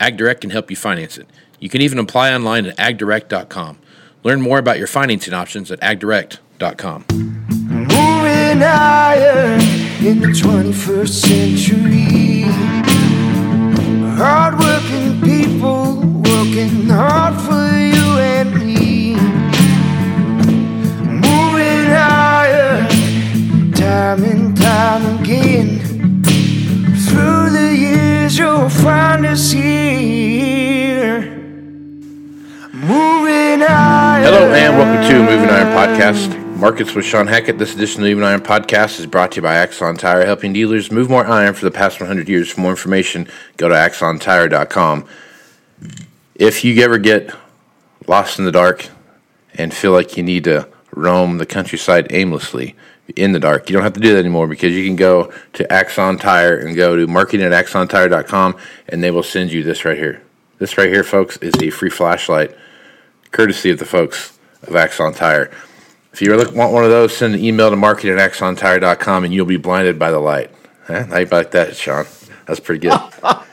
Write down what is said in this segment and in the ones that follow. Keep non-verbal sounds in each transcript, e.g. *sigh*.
Ag Direct can help you finance it. You can even apply online at agdirect.com. Learn more about your financing options at agdirect.com. Moving iron in the 21st century. Hardworking you'll find us here. Moving iron. Hello and welcome to Moving Iron Podcast. Markets with Shawn Hackett. This edition of the Moving Iron Podcast is brought to you by Axon Tire, helping dealers move more iron for the past 100 years. For more information, go to axontire.com. If you ever get lost in the dark and feel like you need to roam the countryside aimlessly in the dark, you don't have to do that anymore because you can go to Axon Tire and go to marketing at axontire.com and they will send you this right here. This right here, folks, is a free flashlight courtesy of the folks of Axon Tire. If you look, want one of those, send an email to marketing at axontire.com and you'll be blinded by the light. Huh? How you like that, Shawn? That's pretty good. *laughs*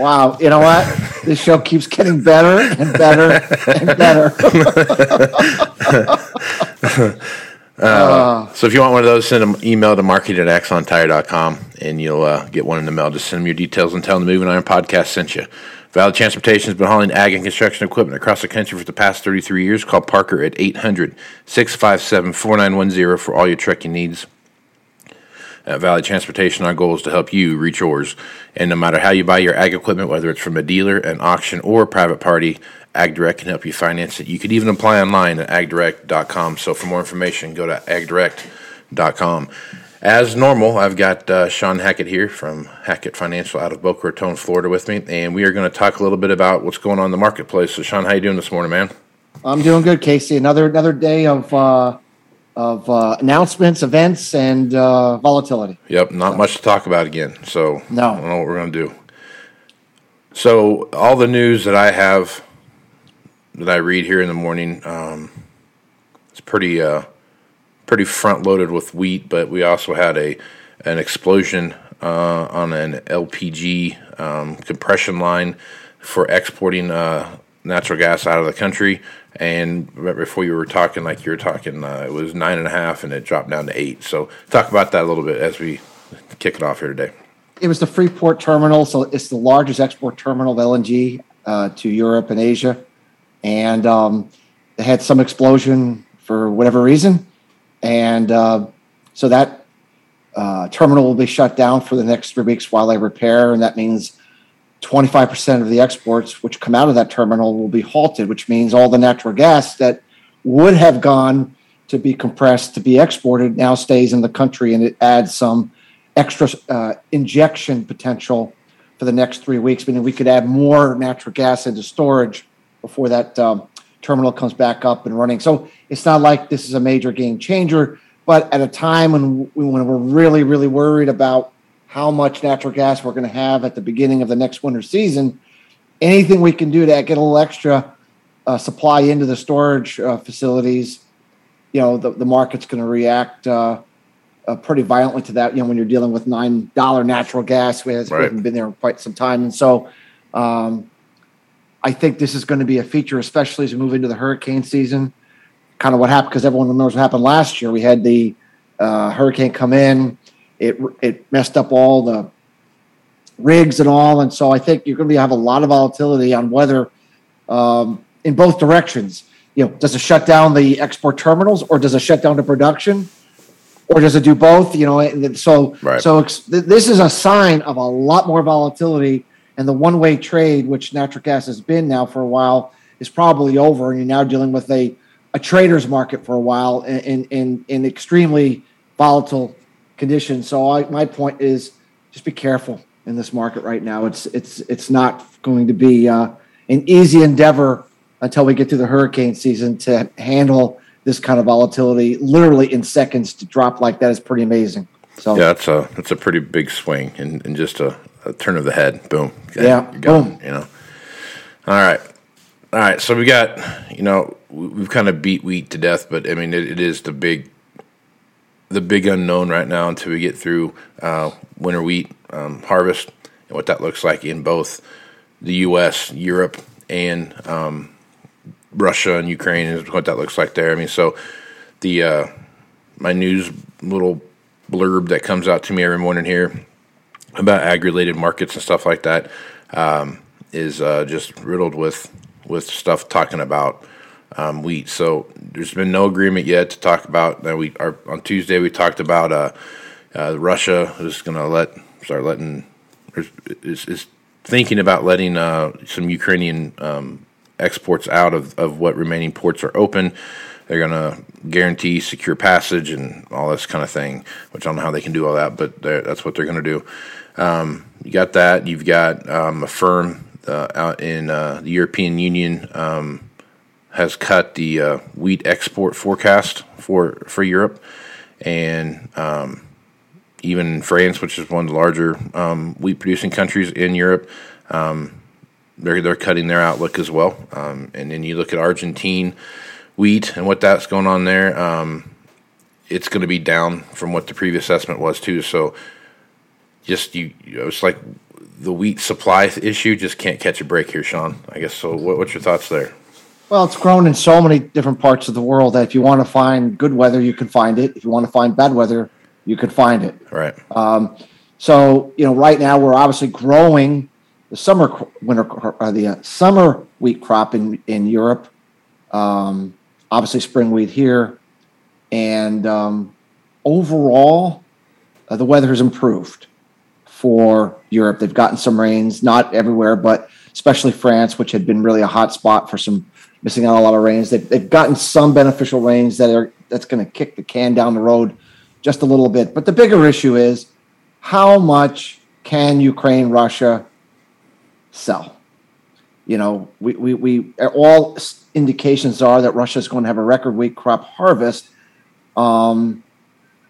Wow, you know what? This show keeps getting better and better and better. *laughs* so if you want one of those, send an email to market at axontire.com and you'll uh, get one in the mail. Just send them your details and tell them the Moving Iron Podcast sent you. Valley Transportation has been hauling ag and construction equipment across the country for the past 33 years. Call Parker at 800 657 4910 for all your trucking needs. At Valley Transportation, our goal is to help you reach yours. And no matter how you buy your ag equipment, whether it's from a dealer, an auction, or a private party, Ag Direct can help you finance it. You could even apply online at agdirect.com. So for more information, go to agdirect.com. As normal, I've got uh, Shawn Hackett here from Hackett Financial out of Boca Raton, Florida, with me, and we are going to talk a little bit about what's going on in the marketplace. So, Shawn, how you doing this morning, man? I'm doing good, Casey. Another another day of uh, of uh, announcements, events, and uh, volatility. Yep, not much to talk about again. So, No. I don't know what we're going to do. So, all the news that I have that I read here in the morning, um, it's pretty uh, pretty front loaded with wheat, but we also had a an explosion uh, on an LPG um, compression line for exporting uh, natural gas out of the country. And before you were talking, like you were talking, uh, it was nine and a half, and it dropped down to eight. So talk about that a little bit as we kick it off here today. It was the Freeport terminal, so it's the largest export terminal of LNG uh, to Europe and Asia, and um, it had some explosion for whatever reason, and uh, so that uh, terminal will be shut down for the next three weeks while they repair, and that means 25% of the exports which come out of that terminal will be halted, which means all the natural gas that would have gone to be compressed to be exported now stays in the country and it adds some extra uh, injection potential for the next three weeks, meaning we could add more natural gas into storage before that um, terminal comes back up and running. So it's not like this is a major game changer, but at a time when, when we're really, really worried about how much natural gas we're going to have at the beginning of the next winter season, anything we can do to get a little extra uh, supply into the storage uh, facilities, you know, the, the market's going to react uh, uh, pretty violently to that. You know, when you're dealing with nine dollar natural gas, we, we Right. haven't been there in quite some time, and so um, I think this is going to be a feature, especially as we move into the hurricane season. Kind of what happened because everyone knows what happened last year. We had the uh, hurricane come in, it it messed up all the rigs and all, and so I think you're going to have a lot of volatility on whether um, in both directions. You know, does it shut down the export terminals, or does it shut down the production, or does it do both? You know, so Right. so this is a sign of a lot more volatility and the one-way trade, which natural gas has been now for a while, is probably over, and you're now dealing with a a trader's market for a while in in in extremely volatile conditions. So I, my point is, just be careful in this market right now. It's it's it's not going to be uh, an easy endeavor until we get through the hurricane season to handle this kind of volatility. Literally in seconds to drop like that is pretty amazing. So yeah, that's a that's a pretty big swing and, and just a, a turn of the head. Boom. Yeah. Boom. You know. All right. All right. So we got you know we've kind of beat wheat to death, but I mean it, it is the big the big unknown right now until we get through uh, winter wheat um, harvest and what that looks like in both the U.S., Europe, and um, Russia and Ukraine is what that looks like there. I mean, so the uh, my news little blurb that comes out to me every morning here about ag-related markets and stuff like that um, is uh, just riddled with with stuff talking about um, wheat. So there's been no agreement yet to talk about. that. we on Tuesday we talked about uh, uh, Russia is going to let start letting is, is thinking about letting uh, some Ukrainian um, exports out of, of what remaining ports are open. They're going to guarantee secure passage and all this kind of thing, which I don't know how they can do all that, but that's what they're going to do. Um, you got that. You've got um, a firm uh, out in uh, the European Union um, has cut the uh, wheat export forecast for for Europe, and um, even France, which is one of the larger um, wheat producing countries in Europe, um, they're they're cutting their outlook as well. Um, and then you look at Argentine wheat and what that's going on there. Um, it's going to be down from what the previous estimate was too. So just you, it's like the wheat supply issue just can't catch a break here, Shawn. I guess so. What, what's your thoughts there? Well, it's grown in so many different parts of the world that if you want to find good weather, you can find it. If you want to find bad weather, you can find it. Right. Um, so you know, right now we're obviously growing the summer winter uh, the uh, summer wheat crop in in Europe. Um, obviously, spring wheat here, and um, overall, uh, the weather has improved for Europe. They've gotten some rains, not everywhere, but especially France, which had been really a hot spot for some missing out a lot of rains. They've, they've gotten some beneficial rains that are that's going to kick the can down the road just a little bit. But the bigger issue is how much can Ukraine, Russia sell. You know, we, we, we all indications are that Russia is going to have a record wheat crop harvest. Um,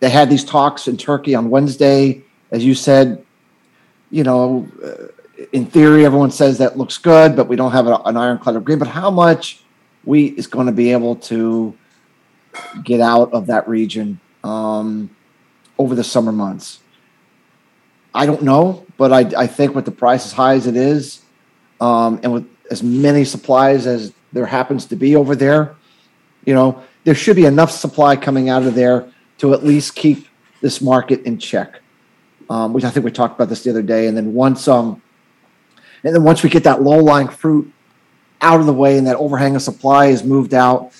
they had these talks in Turkey on Wednesday, as you said. You know, uh, in theory, everyone says that looks good, but we don't have an ironclad agreement. But how much wheat is going to be able to get out of that region um, over the summer months? I don't know, but I, I think with the price as high as it is, um, and with as many supplies as there happens to be over there, you know, there should be enough supply coming out of there to at least keep this market in check. Um, which I think we talked about this the other day. And then once um, and then once we get that low lying fruit out of the way and that overhang of supply is moved out,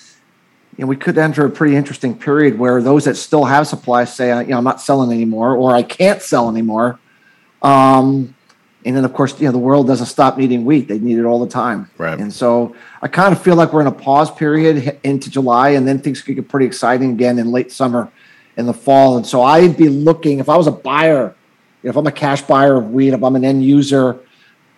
you know, we could enter a pretty interesting period where those that still have supply say, you know, I'm not selling anymore or I can't sell anymore. Um, and then, of course, you know, the world doesn't stop needing wheat. They need it all the time. Right. And so I kind of feel like we're in a pause period into July, and then things could get pretty exciting again in late summer in the fall. And so I'd be looking, if I was a buyer, you know, if I'm a cash buyer of wheat, if I'm an end user,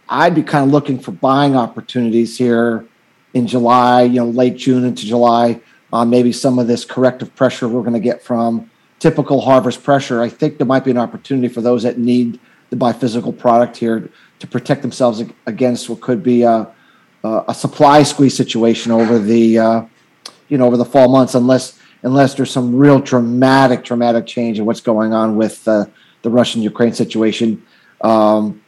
I'd be kind of looking for buying opportunities here in July, you know, late June into July on maybe some of this corrective pressure we're going to get from typical harvest pressure. I think there might be an opportunity for those that need – to buy physical product here to protect themselves against what could be a, a supply squeeze situation over the uh, you know over the fall months, unless unless there's some real dramatic dramatic change in what's going on with uh, the Russian Ukraine situation. Um,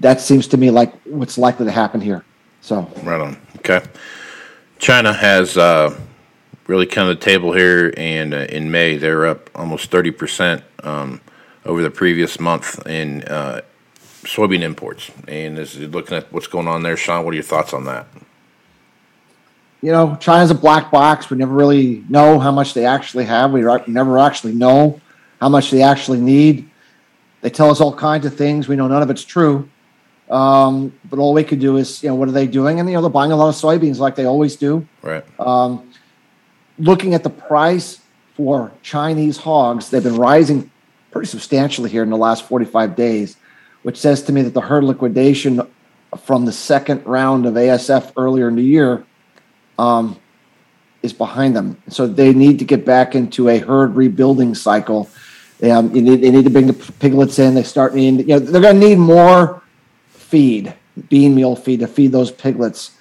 that seems to me like what's likely to happen here. So right on. Okay, China has uh, really kind of the table here, and uh, in May they're up almost thirty percent. Um, over the previous month in uh, soybean imports. And you're looking at what's going on there, Shawn, what are your thoughts on that? You know, China's a black box. We never really know how much they actually have. We never actually know how much they actually need. They tell us all kinds of things. We know none of it's true. Um, but all we could do is, you know, what are they doing? And you know, they're buying a lot of soybeans like they always do. Right. Um, looking at the price for Chinese hogs, they've been rising pretty substantially here in the last 45 days, which says to me that the herd liquidation from the second round of ASF earlier in the year um, is behind them. So they need to get back into a herd rebuilding cycle. Um, you need, they need to bring the piglets in. They start needing, you know, they're going to need more feed, bean meal feed to feed those piglets.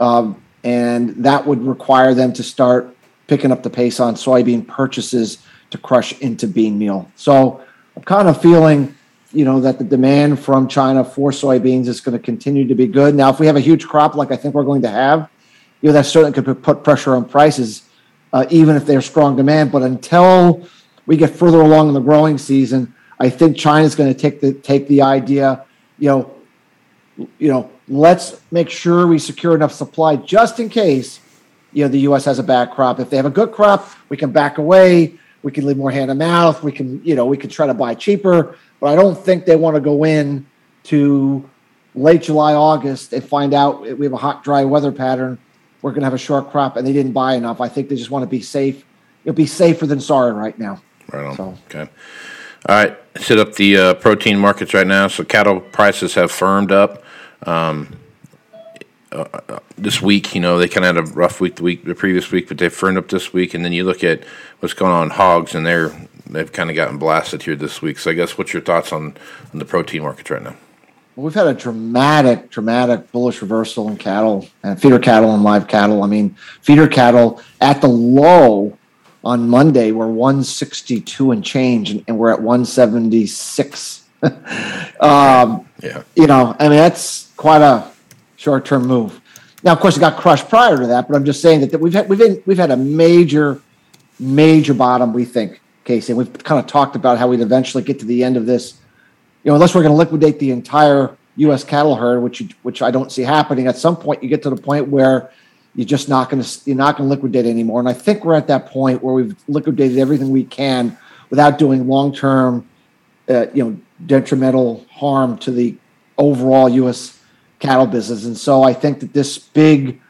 Um, and that would require them to start picking up the pace on soybean purchases to crush into bean meal. So I'm kind of feeling, you know, that the demand from China for soybeans is going to continue to be good. Now, if we have a huge crop like I think we're going to have, you know, that certainly could put pressure on prices, uh, even if there's strong demand. But until we get further along in the growing season, I think China's going to take the take the idea, you know, you know, let's make sure we secure enough supply just in case, you know, the U.S. has a bad crop. If they have a good crop, we can back away. We can leave more hand to mouth. We can, you know, we can try to buy cheaper. But I don't think they want to go in to late July, August and find out we have a hot, dry weather pattern we're going to have a short crop and they didn't buy enough. I think they just want to be safe. It'll be safer than sorry right now. Right on. So. Okay. All right. Set up the uh, protein markets right now. So cattle prices have firmed up. Um, uh, uh this week, you know, they kind of had a rough week the week the previous week, but they've firmed up this week. And then you look at what's going on hogs, and they're they've kind of gotten blasted here this week. So I guess what's your thoughts on on the protein markets right now? Well, we've had a dramatic, dramatic bullish reversal in cattle and feeder cattle and live cattle. I mean, feeder cattle at the low on Monday were 162 and change, and, and we're at 176. *laughs* um, yeah. You know, I mean, that's quite a short term move. Now, of course, it got crushed prior to that, but I'm just saying that, that we've had we've been, we've had a major, major bottom. We think, Casey. and We've kind of talked about how we'd eventually get to the end of this you know, unless we're going to liquidate the entire U.S. cattle herd, which you, which I don't see happening. At some point, you get to the point where you're just not going to you're not going to liquidate anymore. And I think we're at that point where we've liquidated everything we can without doing long term, uh, you know, detrimental harm to the overall U.S. cattle business. And so I think that this big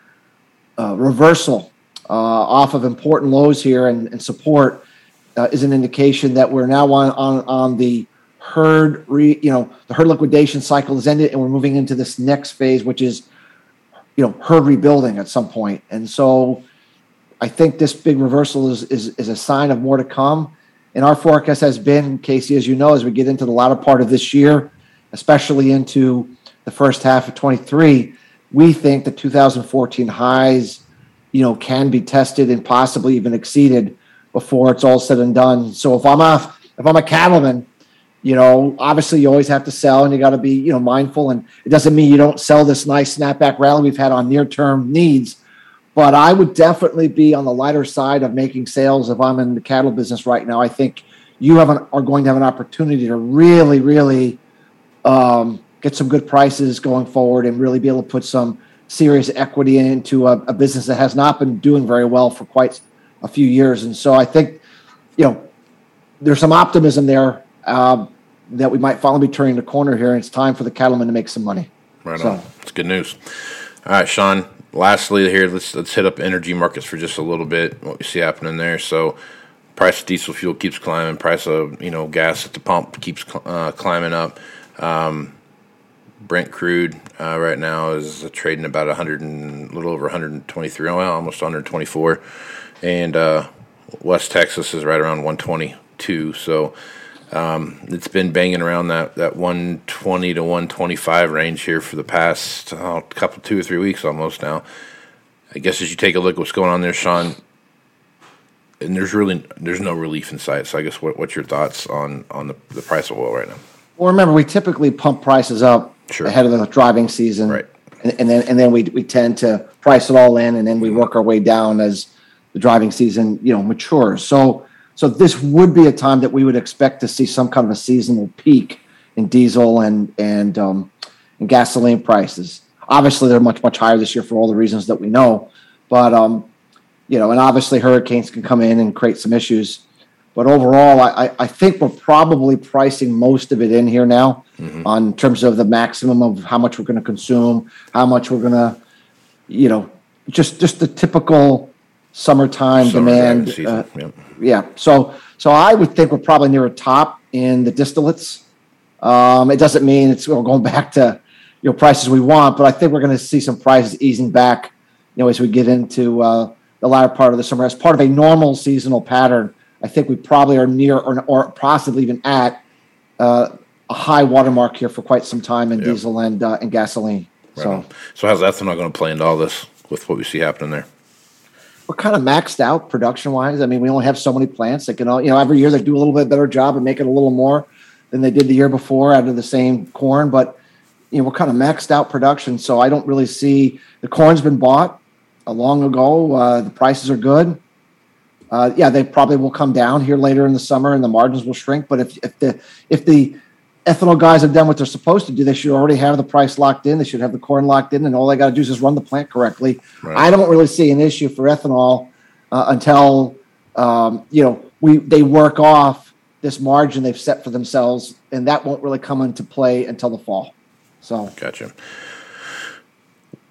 uh, reversal uh, off of important lows here and, and support uh, is an indication that we're now on on, on the herd re, you know the herd liquidation cycle is ended and we're moving into this next phase which is you know herd rebuilding at some point and so i think this big reversal is is, is a sign of more to come and our forecast has been casey as you know as we get into the latter part of this year especially into the first half of 23 we think the 2014 highs you know can be tested and possibly even exceeded before it's all said and done so if i'm a if i'm a cattleman you know, obviously you always have to sell and you got to be, you know, mindful. And it doesn't mean you don't sell this nice snapback rally we've had on near term needs. But I would definitely be on the lighter side of making sales if I'm in the cattle business right now. I think you have an, are going to have an opportunity to really, really um, get some good prices going forward and really be able to put some serious equity into a, a business that has not been doing very well for quite a few years. And so I think, you know, there's some optimism there. Uh, that we might finally be turning the corner here, and it's time for the cattlemen to make some money. Right so. on. It's good news. All right, Shawn. Lastly, here let's let's hit up energy markets for just a little bit. What we see happening there. So, price of diesel fuel keeps climbing. Price of you know gas at the pump keeps uh, climbing up. Um, Brent crude uh, right now is trading about 100 and a little over 123, well, almost 124, and uh, West Texas is right around 122. So um, it's been banging around that, that 120 to 125 range here for the past oh, couple, two or three weeks almost now. I guess as you take a look at what's going on there, Shawn, and there's really there's no relief in sight. So I guess what, what's your thoughts on on the, the price of oil right now? Well, remember we typically pump prices up sure. ahead of the driving season, right? And, and, then and then we we tend to price it all in, and then we work our way down as the driving season you know matures. So so this would be a time that we would expect to see some kind of a seasonal peak in diesel and and um, and gasoline prices. Obviously, they're much much higher this year for all the reasons that we know. But um, you know, and obviously hurricanes can come in and create some issues. But overall, I, I think we're probably pricing most of it in here now mm-hmm. on terms of the maximum of how much we're going to consume, how much we're going to, you know, just just the typical summertime Summer demand. Uh, yep. Yeah. So so I would think we're probably near a top in the distillates. Um, it doesn't mean it's we're going back to you know prices we want, but I think we're going to see some prices easing back. You know, as we get into uh, the latter part of the summer, as part of a normal seasonal pattern I think we probably are near or, or possibly even at uh, a high watermark here for quite some time in yep. diesel and uh, and gasoline. Right so, on. so how's ethanol going to play into all this with what we see happening there? We're kind of maxed out production wise. I mean, we only have so many plants that can, all, you know, every year they do a little bit better job and make it a little more than they did the year before out of the same corn. But you know, we're kind of maxed out production, so I don't really see the corn's been bought a long ago. Uh, the prices are good uh, yeah, they probably will come down here later in the summer, and the margins will shrink. But if if the if the ethanol guys have done what they're supposed to do, they should already have the price locked in. They should have the corn locked in, and all they got to do is just run the plant correctly. Right. I don't really see an issue for ethanol uh, until um, you know we they work off this margin they've set for themselves, and that won't really come into play until the fall. So, gotcha.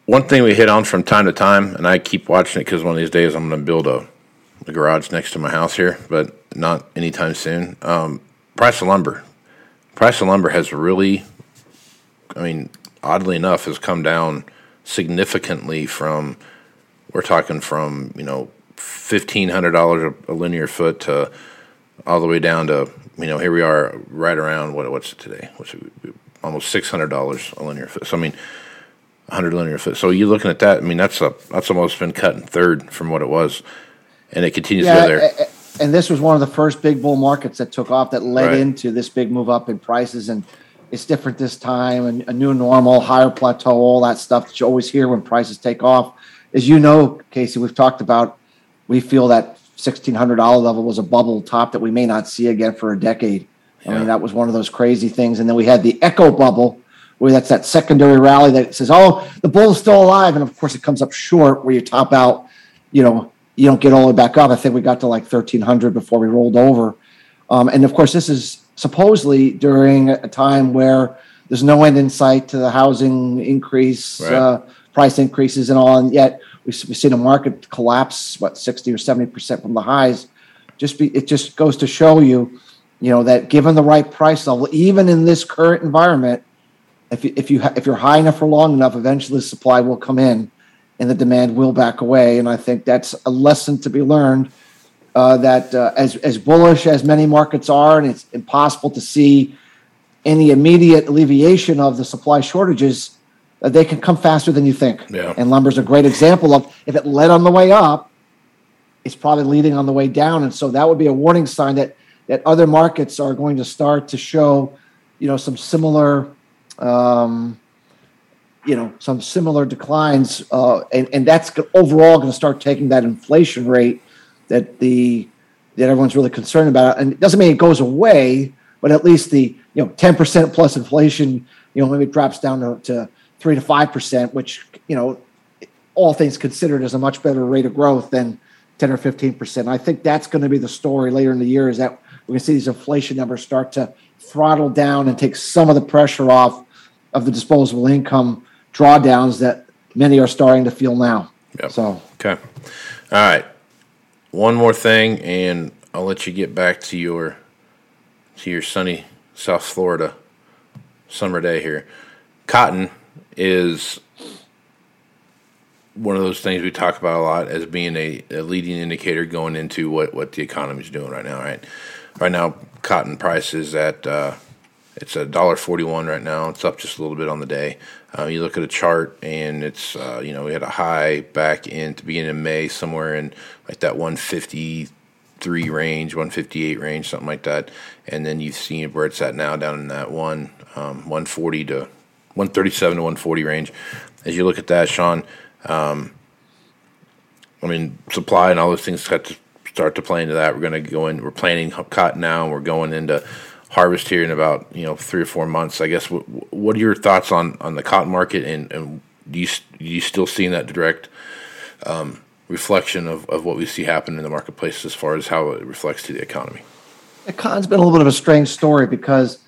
One thing we hit on from time to time, and I keep watching it because one of these days I'm going to build a the garage next to my house here, but not anytime soon. Um, price of lumber. Price of lumber has really, I mean, oddly enough, has come down significantly from, we're talking from, you know, $1,500 a linear foot to all the way down to, you know, here we are right around, what what's it today? What's it, almost $600 a linear foot. So, I mean, 100 linear foot. So you're looking at that. I mean, that's a that's almost been cut in third from what it was and it continues yeah, to go there. And this was one of the first big bull markets that took off that led right. into this big move up in prices. And it's different this time, and a new normal, higher plateau, all that stuff that you always hear when prices take off. As you know, Casey, we've talked about. We feel that sixteen hundred dollar level was a bubble top that we may not see again for a decade. Yeah. I mean, that was one of those crazy things. And then we had the echo bubble, where that's that secondary rally that says, "Oh, the bull's still alive," and of course, it comes up short where you top out, you know, you don't get all the way back up. I think we got to like 1300 before we rolled over. Um, and of course, this is supposedly during a time where there's no end in sight to the housing increase, right. uh, price increases, and all. And yet we've, seen the market collapse, what, 60 or 70% from the highs. Just be, it just goes to show you, you know, that given the right price level, even in this current environment, if you, if you if you're high enough for long enough, eventually supply will come in and the demand will back away. And I think that's a lesson to be learned. Uh, that uh, as as bullish as many markets are, and it's impossible to see any immediate alleviation of the supply shortages, uh, they can come faster than you think. Yeah. And lumber's a great example of if it led on the way up, it's probably leading on the way down, and so that would be a warning sign that that other markets are going to start to show, you know, some similar. Um, you know some similar declines, uh, and and that's overall going to start taking that inflation rate that the that everyone's really concerned about. And it doesn't mean it goes away, but at least the you know ten percent plus inflation, you know, maybe drops down to, to three to five percent, which you know, all things considered, is a much better rate of growth than ten or fifteen percent. I think that's going to be the story later in the year. Is that we're going to see these inflation numbers start to throttle down and take some of the pressure off of the disposable income drawdowns that many are starting to feel now. Yep. So okay, all right. One more thing, and I'll let you get back to your to your sunny South Florida summer day here. Cotton is one of those things we talk about a lot as being a, a leading indicator going into what, what the economy is doing right now. Right, right now, cotton price is at uh, it's a dollar forty-one right now. It's up just a little bit on the day. Uh, you look at a chart, and it's uh, you know we had a high back in the beginning of May, somewhere in like that one fifty-three range, one fifty-eight range, something like that. And then you've seen where it's at now, down in that one um, one forty to one thirty-seven to one forty range. As you look at that, Shawn, um, I mean supply and all those things got to start to play into that. We're going to go in. We're planting cotton now, and we're going into harvest here in about you know three or four months. I guess. What, what are your thoughts on, on the cotton market, and, and do you do you still seeing that direct um, reflection of, of what we see happen in the marketplace as far as how it reflects to the economy? The Cotton's been a little bit of a strange story because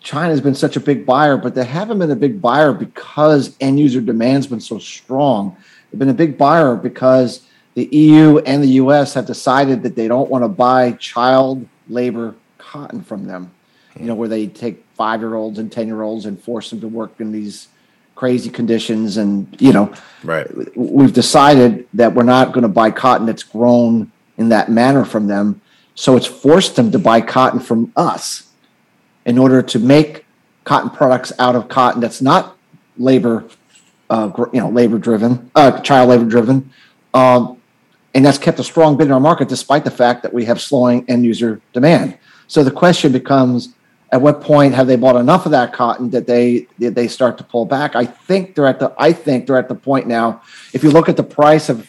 China's been such a big buyer, but they haven't been a big buyer because end user demand's been so strong. They've been a big buyer because the EU and the US have decided that they don't want to buy child labor cotton from them. You know, where they take five year olds and 10 year olds and force them to work in these crazy conditions. And, you know, Right. we've decided that we're not going to buy cotton that's grown in that manner from them. So it's forced them to buy cotton from us in order to make cotton products out of cotton that's not labor, uh, you know, labor driven, uh, child labor driven. Um, and that's kept a strong bid in our market despite the fact that we have slowing end user demand. So the question becomes, at what point have they bought enough of that cotton that they that they start to pull back? I think they're at the I think they're at the point now. If you look at the price of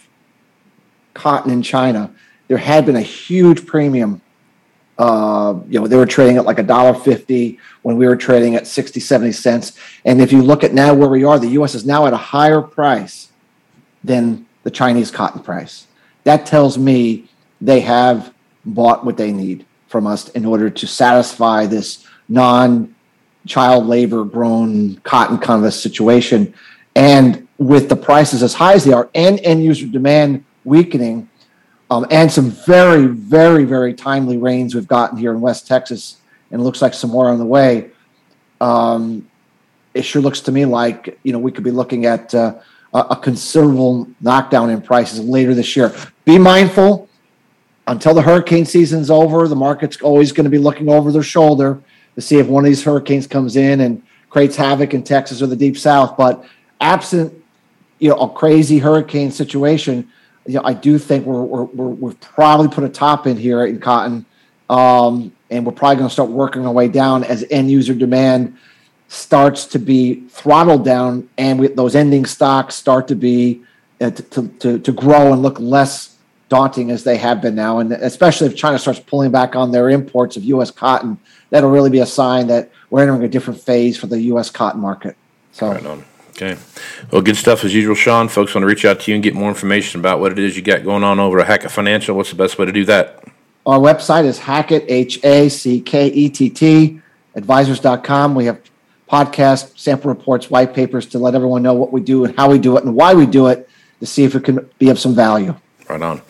cotton in China, there had been a huge premium. Uh, you know, they were trading at like a dollar fifty when we were trading at 60, 70 cents. And if you look at now where we are, the US is now at a higher price than the Chinese cotton price. That tells me they have bought what they need from us in order to satisfy this non child labor grown cotton kind of a situation. And with the prices as high as they are and end user demand weakening, um, and some very, very, very timely rains we've gotten here in West Texas, and it looks like some more on the way. Um, it sure looks to me like you know we could be looking at uh, a considerable knockdown in prices later this year. Be mindful until the hurricane season's over. The market's always going to be looking over their shoulder to see if one of these hurricanes comes in and creates havoc in Texas or the deep south. But absent you know a crazy hurricane situation, you know I do think we're, we're, we're we've probably put a top in here in cotton, um, and we're probably going to start working our way down as end user demand starts to be throttled down, and we, those ending stocks start to be uh, to, to to grow and look less daunting as they have been now, and especially if China starts pulling back on their imports of U.S. cotton, that'll really be a sign that we're entering a different phase for the U.S. cotton market. So. Right. Okay. Well, good stuff as usual, Shawn. Folks want to reach out to you and get more information about what it is you got going on over at Hackett Financial. What's the best way to do that? Our website is Hackett, H A C K E T T, advisors.com. We have podcasts, sample reports, white papers to let everyone know what we do and how we do it and why we do it to see if it can be of some value. Right on.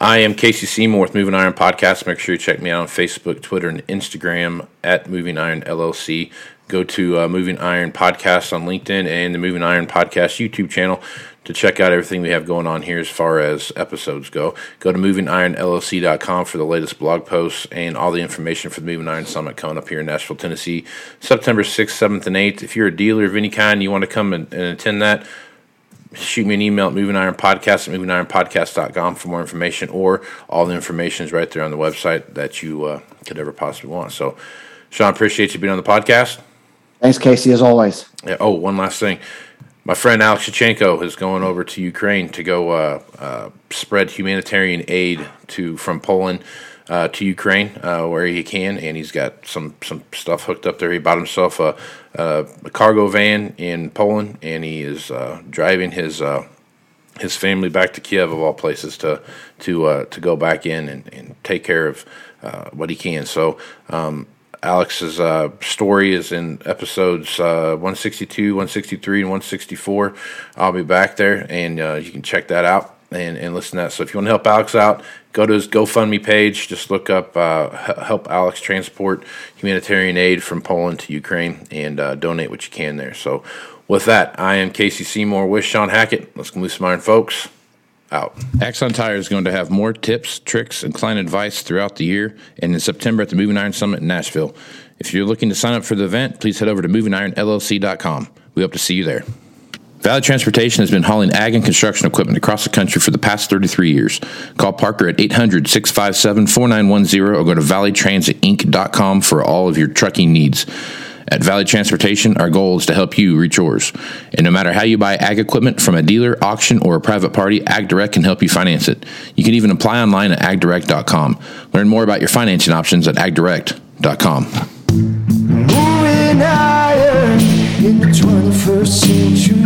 I am Casey Seymour with Moving Iron Podcast. Make sure you check me out on Facebook, Twitter, and Instagram at Moving Iron LLC. Go to uh, Moving Iron Podcast on LinkedIn and the Moving Iron Podcast YouTube channel to check out everything we have going on here as far as episodes go. Go to movingironllc.com for the latest blog posts and all the information for the Moving Iron Summit coming up here in Nashville, Tennessee, September 6th, 7th, and 8th. If you're a dealer of any kind and you want to come and, and attend that, shoot me an email at moving iron podcast at movingironpodcast.com for more information or all the information is right there on the website that you uh, could ever possibly want. So shawn appreciate you being on the podcast. Thanks, Casey, as always. yeah, oh one last thing. My friend alex Shachenko is going over to ukraine to go uh, uh, spread humanitarian aid to from poland uh, to Ukraine uh, where he can, and he's got some some stuff hooked up there. He bought himself a, a, a cargo van in Poland, and he is uh, driving his uh, his family back to Kiev of all places to to uh, to go back in and, and take care of uh, what he can. So. Um, Alex's story is in episodes uh, 162, 163, and 164. I'll be back there, and you can check that out and, and listen to that. So if you want to help Alex out, go to his GoFundMe page. Just look up uh, Help Alex Transport Humanitarian Aid from Poland to Ukraine and uh, donate what you can there. So with that, I am Casey Seymour with Shawn Hackett. Let's go move some iron, folks. Out. Axon Tire is going to have more tips, tricks, and client advice throughout the year and in September at the Moving Iron Summit in Nashville. If you're looking to sign up for the event, please head over to movingironllc.com. We hope to see you there. Valley Transportation has been hauling ag and construction equipment across the country for the past 33 years. Call Parker at 800 657 4910 or go to valleytransinc.com for all of your trucking needs. At Valley Transportation, our goal is to help you reach yours. And no matter how you buy ag equipment from a dealer, auction, or a private party, AgDirect can help you finance it. You can even apply online at agdirect.com. Learn more about your financing options at agdirect.com. Moving iron in the 21st century.